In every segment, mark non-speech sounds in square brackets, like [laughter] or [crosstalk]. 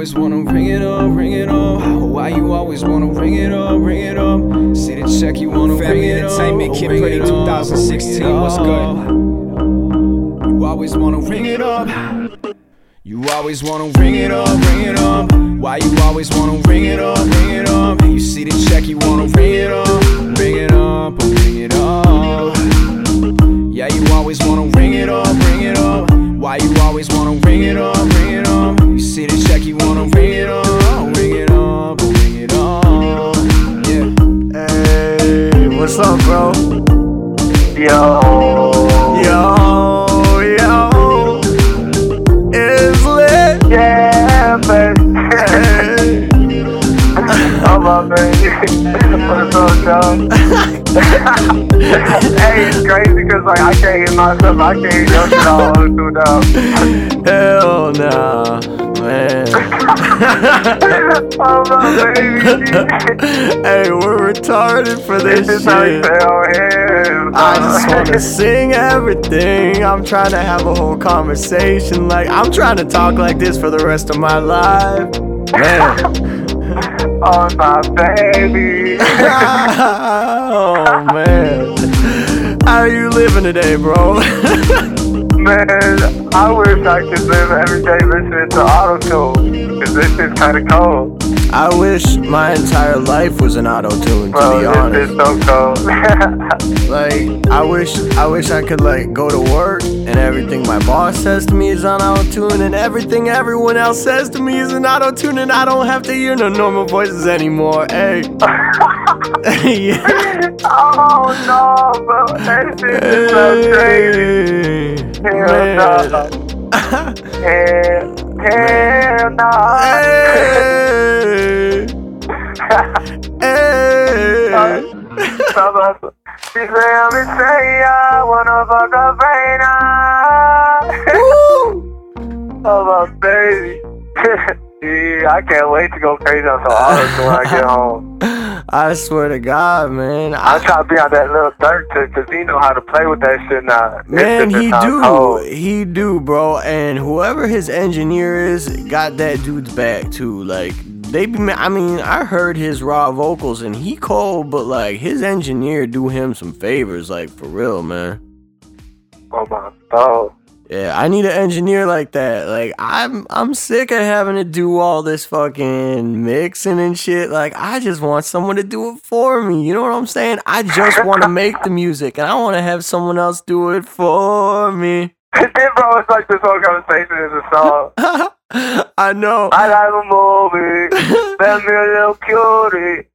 always wanna ring it up, ring it up? Why you always wanna ring it up, ring it up? See the check, you wanna ring it up. Entertainment, Kid ring Pretty it up, 2016, ring it what's up. good? You always wanna ring it up. You always wanna ring it up, ring it up. Why you always wanna ring it up, ring it up? You see the check, you wanna ring it up, ring it up, oh, ring it up. Yeah, you always wanna ring it up, ring it up. Why you always wanna ring it up, wanna ring it up, ring it up, oh, ring it up. Yeah. Hey, what's up, bro? Yo, Yo, yo, it's lit. yeah, baby. Hey. my baby. What's up, dog? [laughs] hey, it's crazy because like I can't hear myself. I can't hear your shit all through now. Hell nah, man. oh hey, we're retarded for this this is how you shit. I just want to [laughs] sing everything. I'm trying to have a whole conversation. Like, I'm trying to talk like this for the rest of my life. Man. [laughs] Oh my baby. [laughs] oh, man. How are you living today, bro? Man, I wish I could live every day listening to auto-tune. Cause this is kinda cold. I wish my entire life was an auto tune, to be Bro, this is so cold. [laughs] Like, I wish, I wish I could like go to work and everything my boss says to me is on auto tune, and everything everyone else says to me is an auto tune, and I don't have to hear no normal voices anymore. Hey, yeah. [laughs] [laughs] oh no, bro. That shit is so crazy. Hey, Hell no. man. Hell, no. [laughs] Eh. Eh. Hey, hey. She say I'm insane, I wanna fuck right now. oh my baby. [laughs] yeah, I can't wait to go crazy on some auto when I get [laughs] home. I swear to God, man. I, I'm trying to be on that little dirt tip because he know how to play with that shit now. Man, he do. cold. He do, bro. And whoever his engineer is, got that dude's back too. Like they be. ma- I mean, I heard his raw vocals and he cold, but like his engineer do him some favors, like for real, man. Oh my god. Yeah, I need an engineer like that. Like I'm I'm sick of having to do all this fucking mixing and shit. Like I just want someone to do it for me. You know what I'm saying? I just want to make the music and I want to have someone else do it for me. then, bro, it's like this whole conversation is a song. [laughs] I know. I like a movie. [laughs] Let me a little cutie.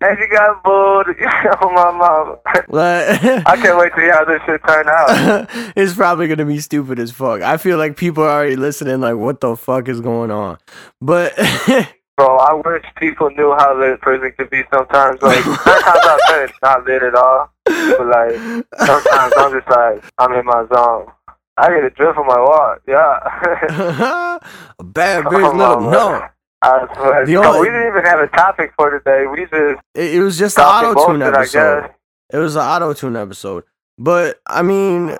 And she got booty. oh my mama. Like, I can't wait to hear how this shit turn out. [laughs] it's probably gonna be stupid as fuck. I feel like people are already listening, like, what the fuck is going on? But [laughs] Bro, I wish people knew how lit prison could be sometimes. Like, nine times out of it's not lit at all. But, like, sometimes I'm just like, I'm in my zone. I get a drip on my walk. Yeah. A bad bitch, let 'em mama. know. I swear. The Bro, only- we didn't even have a topic for today. We just It, it was just the talking auto tune episode. guess. It was an auto tune episode. But I mean,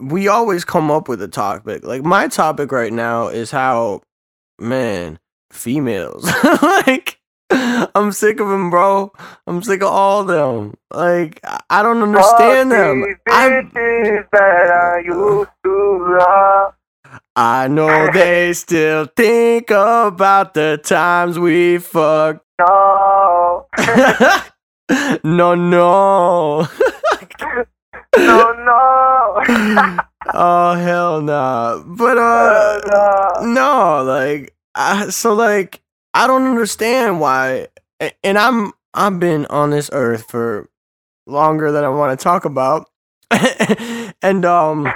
we always come up with a topic. Like my topic right now is how, man, females. [laughs] like, I'm sick of them, bro. I'm sick of all of them. Like, I- don't understand All them. these I, bitches that I used to love. I know [laughs] they still think about the times we fucked. [laughs] [laughs] No. no, no. no, no. oh hell nah. But uh no. no, like I so like I don't understand why and I'm I've been on this earth for longer than I want to talk about. and um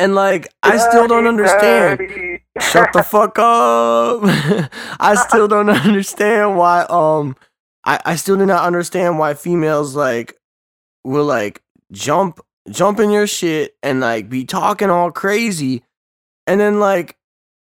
and like I still don't understand. Shut the fuck up. [laughs] I still don't [laughs] understand why um I, I still do not understand why females like will like jump jump in your shit and like be talking all crazy and then like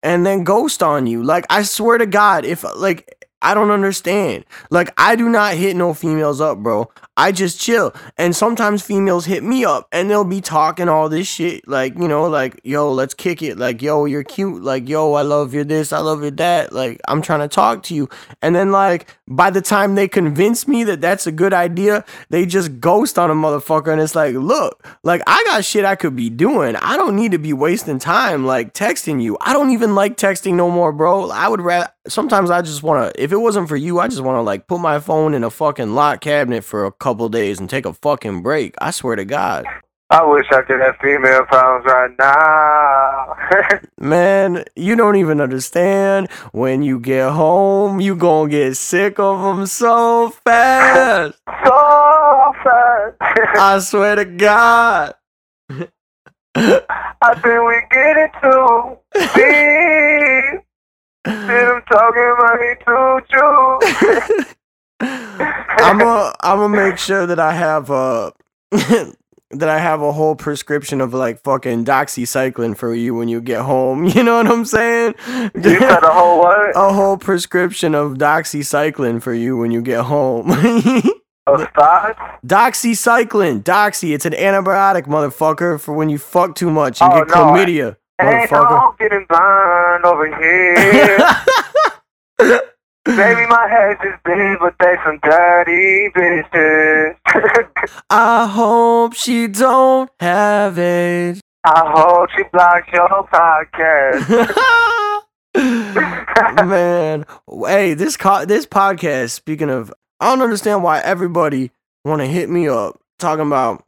and then ghost on you. Like I swear to God, if like I don't understand. Like, I do not hit no females up, bro. I just chill. And sometimes females hit me up and they'll be talking all this shit. Like, you know, like, yo, let's kick it. Like, yo, you're cute. Like, yo, I love your this. I love your that. Like, I'm trying to talk to you. And then, like, by the time they convince me that that's a good idea, they just ghost on a motherfucker. And it's like, look, like, I got shit I could be doing. I don't need to be wasting time, like, texting you. I don't even like texting no more, bro. I would rather, sometimes I just want to, if it wasn't for you, I just want to, like, put my phone in a fucking lock cabinet for a couple days and take a fucking break. I swear to God. I wish I could have female problems right now. [laughs] Man, you don't even understand. When you get home, you gonna get sick of them so fast. [laughs] so fast. I swear to God. [laughs] I think we get it too deep. Them talking money too true. [laughs] I'm gonna I'm gonna make sure that I have a [laughs] that I have a whole prescription of like fucking doxycycline for you when you get home. [laughs] You know what I'm saying? you said a whole what? a whole prescription of doxycycline for you when you get home. A doxycycline, doxy, it's an antibiotic, motherfucker, for when you fuck too much and Oh, get no, chlamydia, Ain't no getting burned over here. [laughs] Baby, my head's just big, but they some dirty bitches. [laughs] I hope she don't have it. I hope she blocks your podcast. [laughs] Man, hey, this co- this podcast. Speaking of, I don't understand why everybody want to hit me up talking about,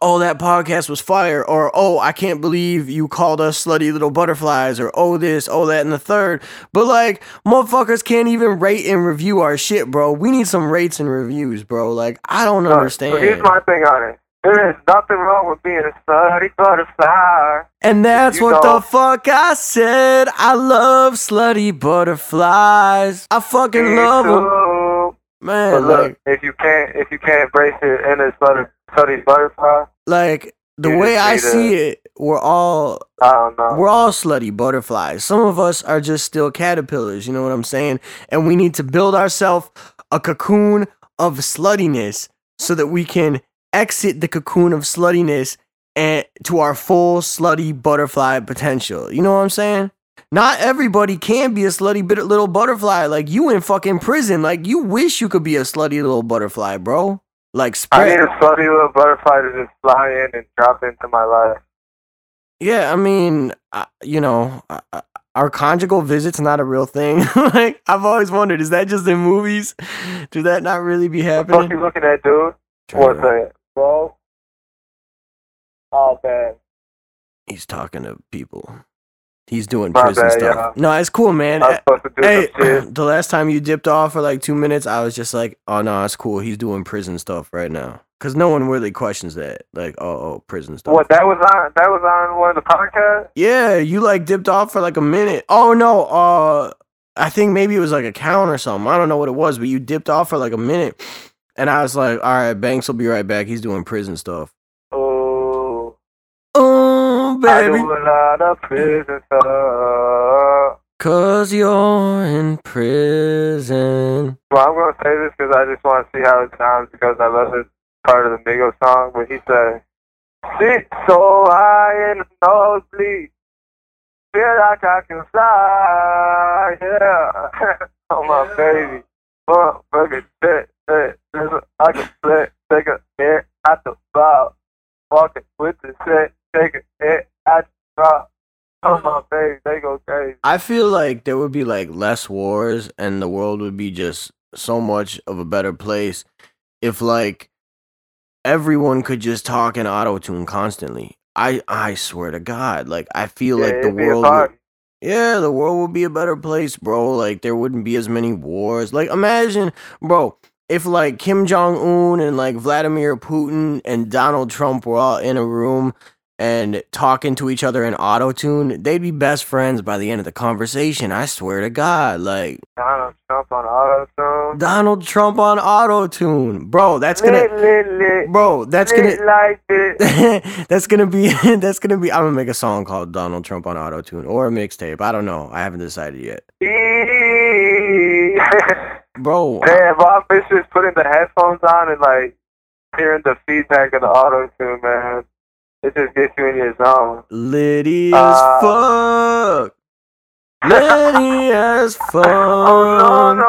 oh, that podcast was fire, or oh, I can't believe you called us slutty little butterflies, or oh this, oh that, and the third. But like, motherfuckers can't even rate and review our shit, bro. We need some rates and reviews, bro. Like, I don't So understand. here's my thing on it. There is nothing wrong with being a slutty butterfly. And that's You what know- the fuck I said. I love slutty butterflies. I fucking Me love them, too. But man. look, Like, if you can't, if you can't embrace it and it's slutty, slutty butterfly, like the way I see it, we're all I don't know. we're all slutty butterflies. Some of us are just still caterpillars. You know what I'm saying? And we need to build ourselves a cocoon of sluttiness so that we can exit the cocoon of sluttiness and to our full slutty butterfly potential. You know what I'm saying? Not everybody can be a slutty bit little butterfly. Like you in fucking prison. Like you wish you could be a slutty little butterfly, bro. Like I need a funny little butterfly to just fly in and drop into my life. Yeah, I mean, uh, you know, uh, our conjugal visits not a real thing. [laughs] like I've always wondered, is that just in movies? Do that not really be happening? What you looking at, dude? What's that, bro? Oh man. He's talking to people. He's doing My prison bad, stuff. yeah. No, it's cool, man. I was supposed to do Hey, [clears throat] the last time you dipped off for like two minutes, I was just like, "Oh no, it's cool. He's doing prison stuff right now." Because no one really questions that. Like, "Oh, oh, prison stuff." What that was on? That was on one of the podcasts. Yeah, you like dipped off for like a minute. Oh no, uh I think maybe it was like a count or something. I don't know what it was, but you dipped off for like a minute. And I was like, all right, Banks will be right back. He's doing prison stuff. Oh, I do a lot of prison stuff. Cause you're in prison. Well, I'm gonna say this because I just want to see how it sounds because I love this part of the Migos song. But he said, "Sit so high in the nosebleed, feel like I can fly." [laughs] Yeah, [laughs] oh my baby, fuck, motherfucker, shit, shit. I can flip, take a hit at the bow, walking with the set, take a hit at the. My baby, they go crazy. I feel like there would be like less wars and the world would be just so much of a better place if like everyone could just talk in auto tune constantly. I I swear to God, like I feel Yeah, like the it'd be a world would. Yeah, the world would be a better place, bro. Like there wouldn't be as many wars. Like imagine, bro, if like Kim Jong Un and like Vladimir Putin and Donald Trump were all in a room and talking to each other in auto tune, they'd be best friends by the end of the conversation. I swear to God, like Donald Trump on auto tune. Donald Trump on auto tune, bro. That's gonna, lit, lit, bro. That's lit gonna. like [laughs] that's gonna be [laughs] that's gonna be I'm gonna make a song called Donald Trump on Auto Tune or a mixtape. I don't know. I haven't decided yet. bro. Damn, miss just putting the headphones on and like hearing the feedback of the auto tune, man. It just gets you in your zone. Litty as Uh, fuck. [laughs] Litty as [laughs] fuck. Oh no,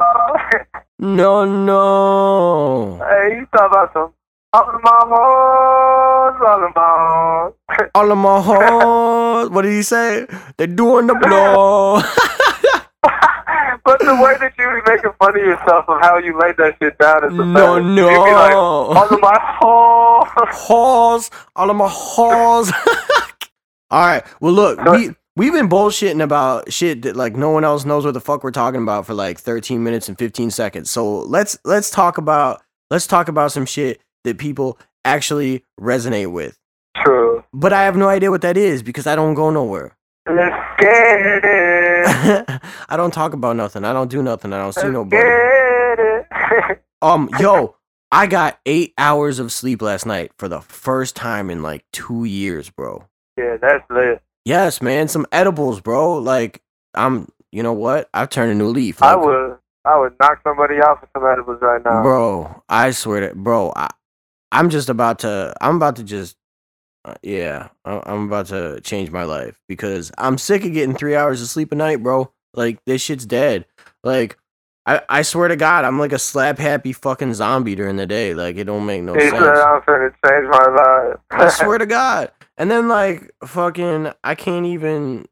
no. no, no. hey, you talk about some all of my hoes, all of my hoes. All of my hoes. What did he say? They're doing the [laughs] blow. But the way that you be making fun of yourself of how you laid that shit down is the no, best. no. You be like, all of my hoes. Halls, all of my halls. [laughs] all right. Well, look, No. we we've been bullshitting about shit that like no one else knows what the fuck we're talking about for like 13 minutes and 15 seconds. So let's let's talk about let's talk about some shit that people actually resonate with. True. But I have no idea what that is because I don't go nowhere. Let's get it. [laughs] I don't talk about nothing. I don't do nothing. I don't see nobody. [laughs] Um, yo, I got eight hours of sleep last night for the first time in like two years, bro. yeah, that's lit. Yes, man, some edibles, bro. Like, I'm, you know what? I've turned a new leaf. I would I would knock somebody out for some edibles right now. bro. I swear to, bro. I, I'm just about to. I'm about to just. Uh, yeah, I'm about to change my life because I'm sick of getting three hours of sleep a night, bro. Like this shit's dead. Like, I, I swear to God, I'm like a slap happy fucking zombie during the day. Like it don't make no he sense. I'm finna change my life. I swear to [laughs] God. And then like fucking I can't even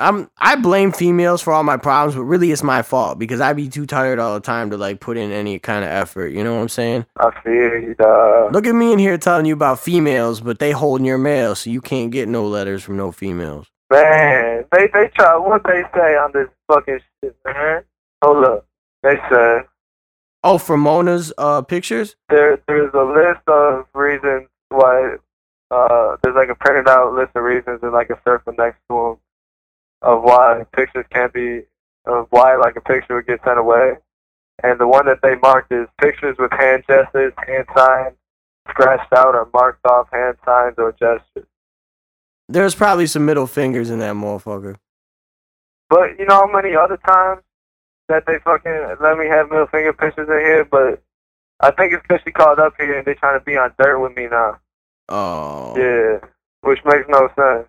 I'm I blame females for all my problems, but really it's my fault because I be too tired all the time to like put in any kind of effort. You know what I'm saying? I feel you, dog. Look at me in here telling you about females, but they holding your mail, so you can't get no letters from no females. Man, they they try what they say on this fucking shit, man. Hold up. They said Oh, for Mona's uh pictures? there there's a list of reasons why uh there's like a printed out list of reasons and like a circle next to them of why pictures can't be of why like a picture would get sent away. And the one that they marked is pictures with hand gestures, hand signs, scratched out or marked off hand signs or gestures. There's probably some middle fingers in that motherfucker. But you know how many other times that they fucking let me have middle finger pictures in here, but I think it's because she called up here and they trying to be on dirt with me now. Oh, Yeah, which makes no sense.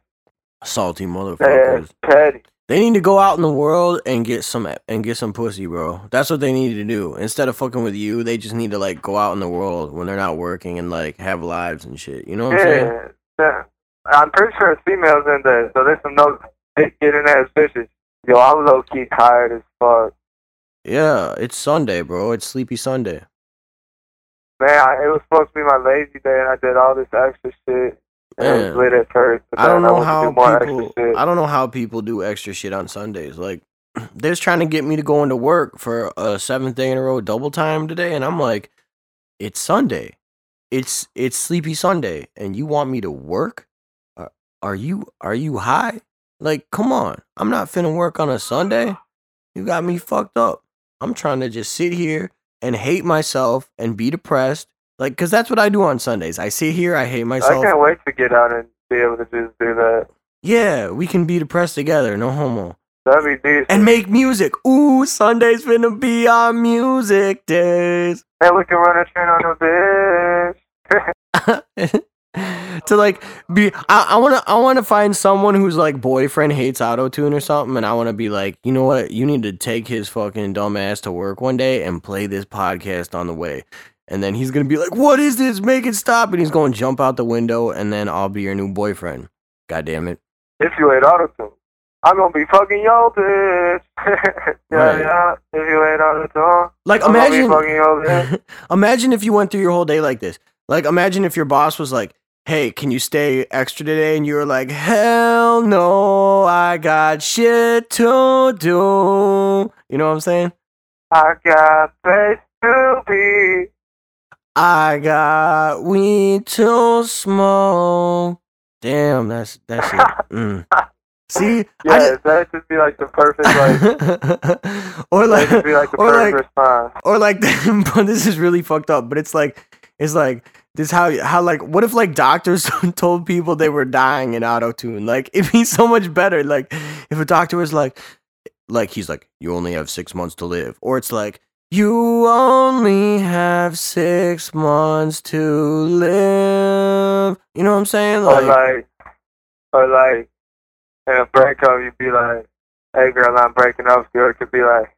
Salty Yeah, motherfuckers. petty. They need to go out in the world and get some and get some pussy, bro. That's what they need to do. Instead of fucking with you, they just need to like go out in the world when they're not working and like have lives and shit. You know what I'm saying? Yeah, yeah. I'm pretty sure it's females in there, so there's some no getting ass bitches. Yo, I'm low key tired as fuck. Yeah, it's Sunday, bro. It's Sleepy Sunday. Man, I, it was supposed to be my lazy day, and I did all this extra shit. Man. was lit at first. I don't know to how do people. I don't know how people do extra shit on Sundays. Like, [clears throat] they're just trying to get me to go into work for a seventh day in a row double time today, and I'm like, it's Sunday. It's it's Sleepy Sunday, and you want me to work? Are, are you are you high? Like, come on. I'm not finna work on a Sunday. You got me fucked up. I'm trying to just sit here and hate myself and be depressed. Like, cause that's what I do on Sundays. I sit here, I hate myself. I can't wait to get out and be able to just do that. Yeah, we can be depressed together, no homo. That'd be decent. And make music. Ooh, Sunday's finna be our music days. Hey, we can run a train on a bitch. [laughs] to like be I, I wanna I wanna find someone whose like boyfriend hates auto tune or something and I wanna be like, you know what, you need to take his fucking dumb ass to work one day and play this podcast on the way. And then he's gonna be like, What is this? Make it stop and he's gonna jump out the window and then I'll be your new boyfriend. God damn it. if you ain't auto-tune. I'm gonna be fucking your bitch. [laughs] yeah, Right. yeah. If you ain't auto-tune. Like I'm imagine gonna be fucking your [laughs] bitch. imagine if you went through your whole day like this. Like, imagine if your boss was like, "Hey, can you stay extra today?" And you were like, "Hell no, I got shit to do." You know what I'm saying? I got place to be. I got weed to smoke. Damn, that's that's it. Mm. See, [laughs] Yeah, just be like the perfect like. [laughs] or like, be like the or perfect like, response. or like [laughs] but this is really fucked up but it's like it's like this how how like what if like doctors told people they were dying in auto tune like it'd be so much better like if a doctor was like like he's like, you only have six months to live, or it's like, you only have six months to live. You know what I'm saying? Or like, or like, in a breakup, you'd be like, "Hey, girl, I'm breaking up." with you." It could be like,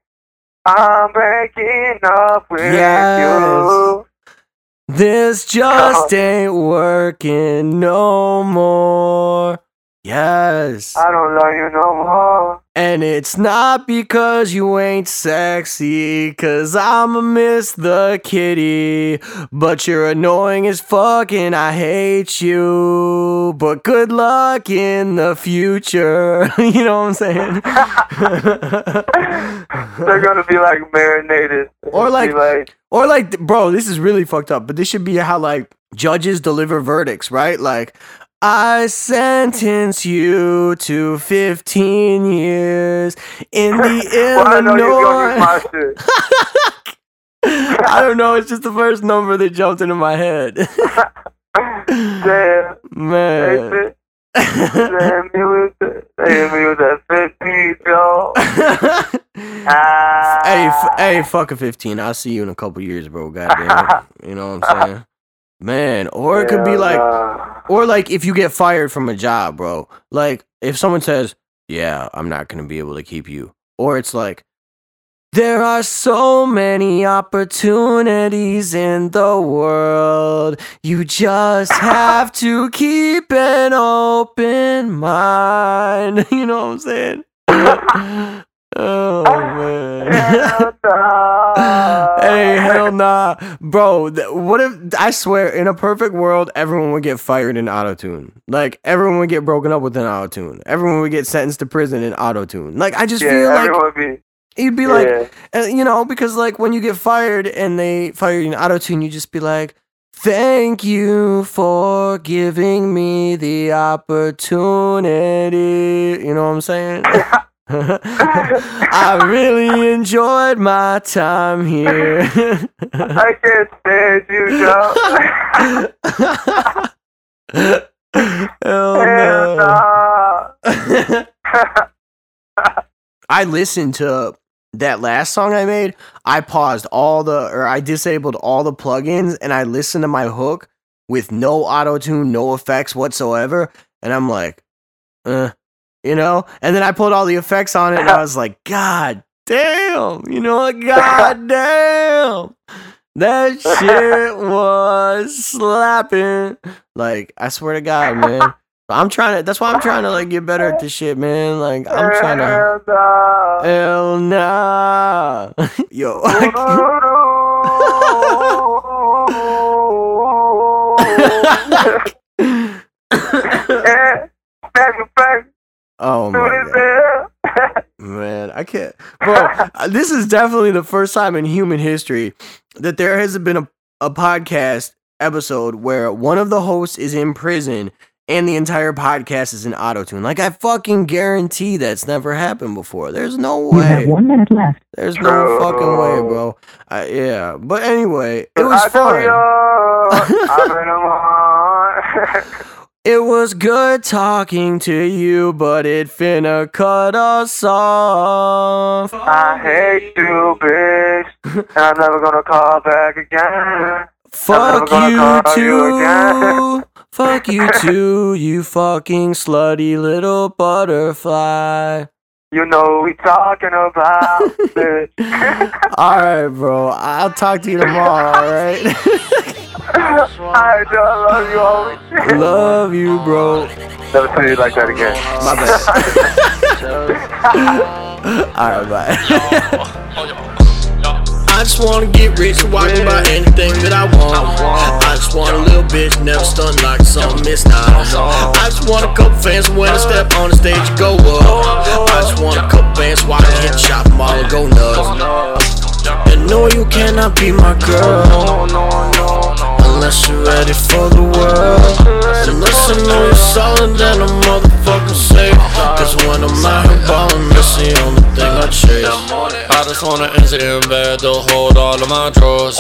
"I'm breaking up with Yes. you." This just ain't working no more. Yes. I don't love you no more. And it's not because you ain't sexy, cause I'ma miss the kitty. But you're annoying as fuck and I hate you. But good luck in the future. [laughs] you know what I'm saying? They're gonna be like marinated. [laughs] Or like- like Or like, bro, this is really fucked up, but this should be how like judges deliver verdicts, right? Like, I sentence you to 15 years in the well, I know you're gonna use Illinois. I don't know. It's just the first number that jumped into my head. [laughs] Damn, Man. fit. They hit me with the, they me with that 15, Joe. Ah. [laughs] hey, f- hey, fuck a 15. I'll see you in a couple years, bro. Goddamn. [laughs] you know what I'm saying? Man, or it could be like. Or like if you get fired from a job, bro. Like if someone says, "Yeah, I'm not going to be able to keep you." Or it's like there are so many opportunities in the world. You just have to keep an open mind. [laughs] You know what I'm saying? [laughs] [laughs] oh man. Hell nah. [laughs] hey, hell nah, bro. th- What if I swear in a perfect world, everyone would get fired in autotune? Like everyone would get broken up with an autotune. Everyone would get sentenced to prison in autotune. Like I just Yeah, feel like be. you'd be like, uh, you know, because like when you get fired and they fire you in autotune, you just be like. Thank you for giving me the opportunity. You know what I'm saying? [laughs] [laughs] I really enjoyed my time here. [laughs] I can't stand you, Joe. Hell [laughs] Hell no. nah. I listened to that last song I made. I paused all the, or I disabled all the plugins and I listened to my hook with no auto tune, no effects whatsoever. And I'm like, uh, you know? And then I pulled all the effects on it and I was like, God damn, you know what? [laughs] God damn. That shit was slapping. Like, I swear to God, man. I'm trying to, that's why I'm trying to, like, get better at this shit, man. Like, I'm trying to. Hell nah. Hell nah. Yo. Back to back oh my god. [laughs] Man, I can't. Bro, uh, this is definitely the first time in human history that there has been a, a podcast episode where one of the hosts is in prison and the entire podcast is in auto tune. Like, I fucking guarantee that's never happened before. There's no You have way. one minute left. There's no fucking way, bro. I, yeah. But anyway, it was I told fun. [laughs] [laughs] you, I'm in a on. It was good talking to you, but it finna cut us off. I hate you, bitch. And I'm never gonna call back again. Fuck you call you again. too. Fuck you [laughs] too, you fucking slutty little butterfly. You know we talking about, [laughs] bitch. Alright, bro. I'll talk to you tomorrow, alright? [laughs] I don't love you always. Love you, bro. Never say it like that again. My bad. [laughs] alright, bye. I just wanna get rich and watch about anything that I want. I just want a little bitch, never stunned like something missed out. I just want a couple fans when I step on the stage go up. I just want a couple fans so I can hit shop them all and go nuts. And no, you cannot be my girl unless you're ready for the world. Unless I know you're solid, then a motherfucker safe. Cause when I'm out here ballin', that's the only thing I chase. The just wanna enter in bed to hold all of my drawers.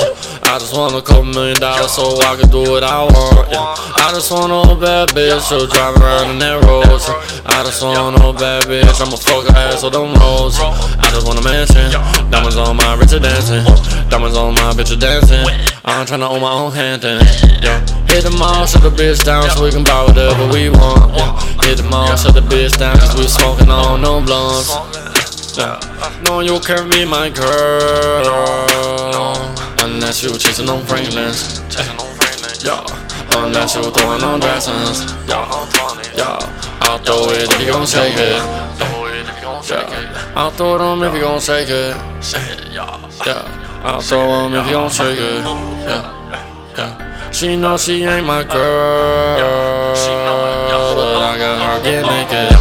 I just want a couple million dollars so I can do what I want. I just want a bad bitch so drive around in that rose. I just want a bad bitch, I'ma fuck her ass with them rolls. I just want a mansion, diamonds on my wrist dancing, diamonds on my bitch dancing. I'm tryna own my own hand Yeah. Hit the mall, shut the bitch down so we can buy whatever we want. Yeah. Hit the mall, shut the bitch down cause we smoking on no blunts. Yeah. No, you can't be my girl. Unless you're chasing on Franklin's. Yeah, unless you're throwing on dressings Yeah, yeah. I'll throw it if you gon' shake it. Yeah, I'll throw them if you gon' shake it. Yeah, I'll throw them if you gon' shake it. Yeah She know she ain't my girl. But I got her get naked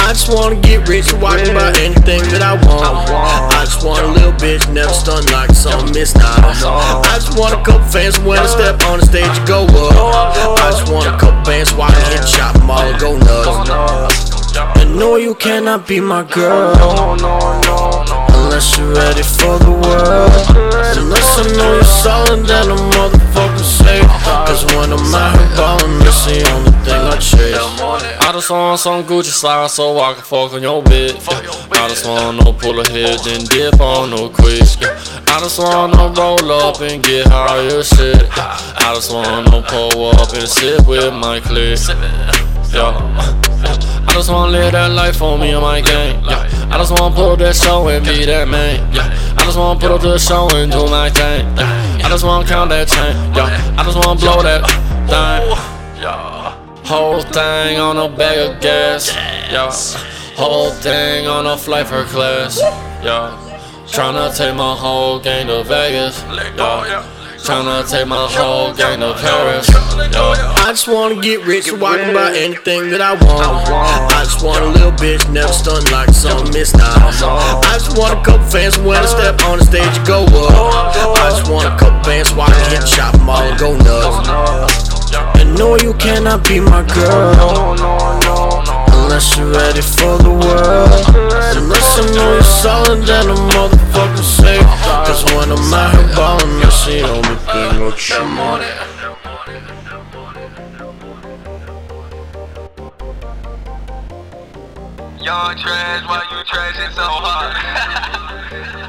I just wanna get rich and walk about anything that I want. I just want a little bitch, never stun like some Miss Nice. I just want a couple fans when I step on the stage and go up. I just want a couple bands while I hit shop them all go nuts. And no, you cannot be my girl. Unless you're ready for the world. Unless I know you're solid, then a motherfucker safe. Cause when I'm out here ballin', that's the only thing I chase. I just want some Gucci slides so I can fuck on your bitch. Yeah. I just want no pull ahead and dip on no quick. Yeah. I just want no roll up and get high as shit. Yeah. I just want no pull up and sit with my clique. Yeah. I just wanna live that life for me and my gang. Yeah. I just wanna put up that show and be that man. Yeah. I just wanna put up the show and do my thing. Yeah. I just wanna count that chain. Yeah. I just wanna blow that thing. Whole thing on a bag of gas. Yeah. Whole thing on a flight for class. Yeah. Tryna take my whole gang to Vegas. Yeah. Tryna take my whole gang to Paris. Yeah. I just wanna get rich and walk about anything that I want. I just want a little bitch, never stun like some Miss. I just want a couple fans when I step on the stage and go up. I just want a couple bands while I hit shop them all and go nuts. And no, you cannot be my girl Unless you're ready for the world. Unless I know you're solid, then a motherfucker safe. Cause when I'm out here ballin', that's the only thing that you want. Young trash, why you trashing so hard? [laughs]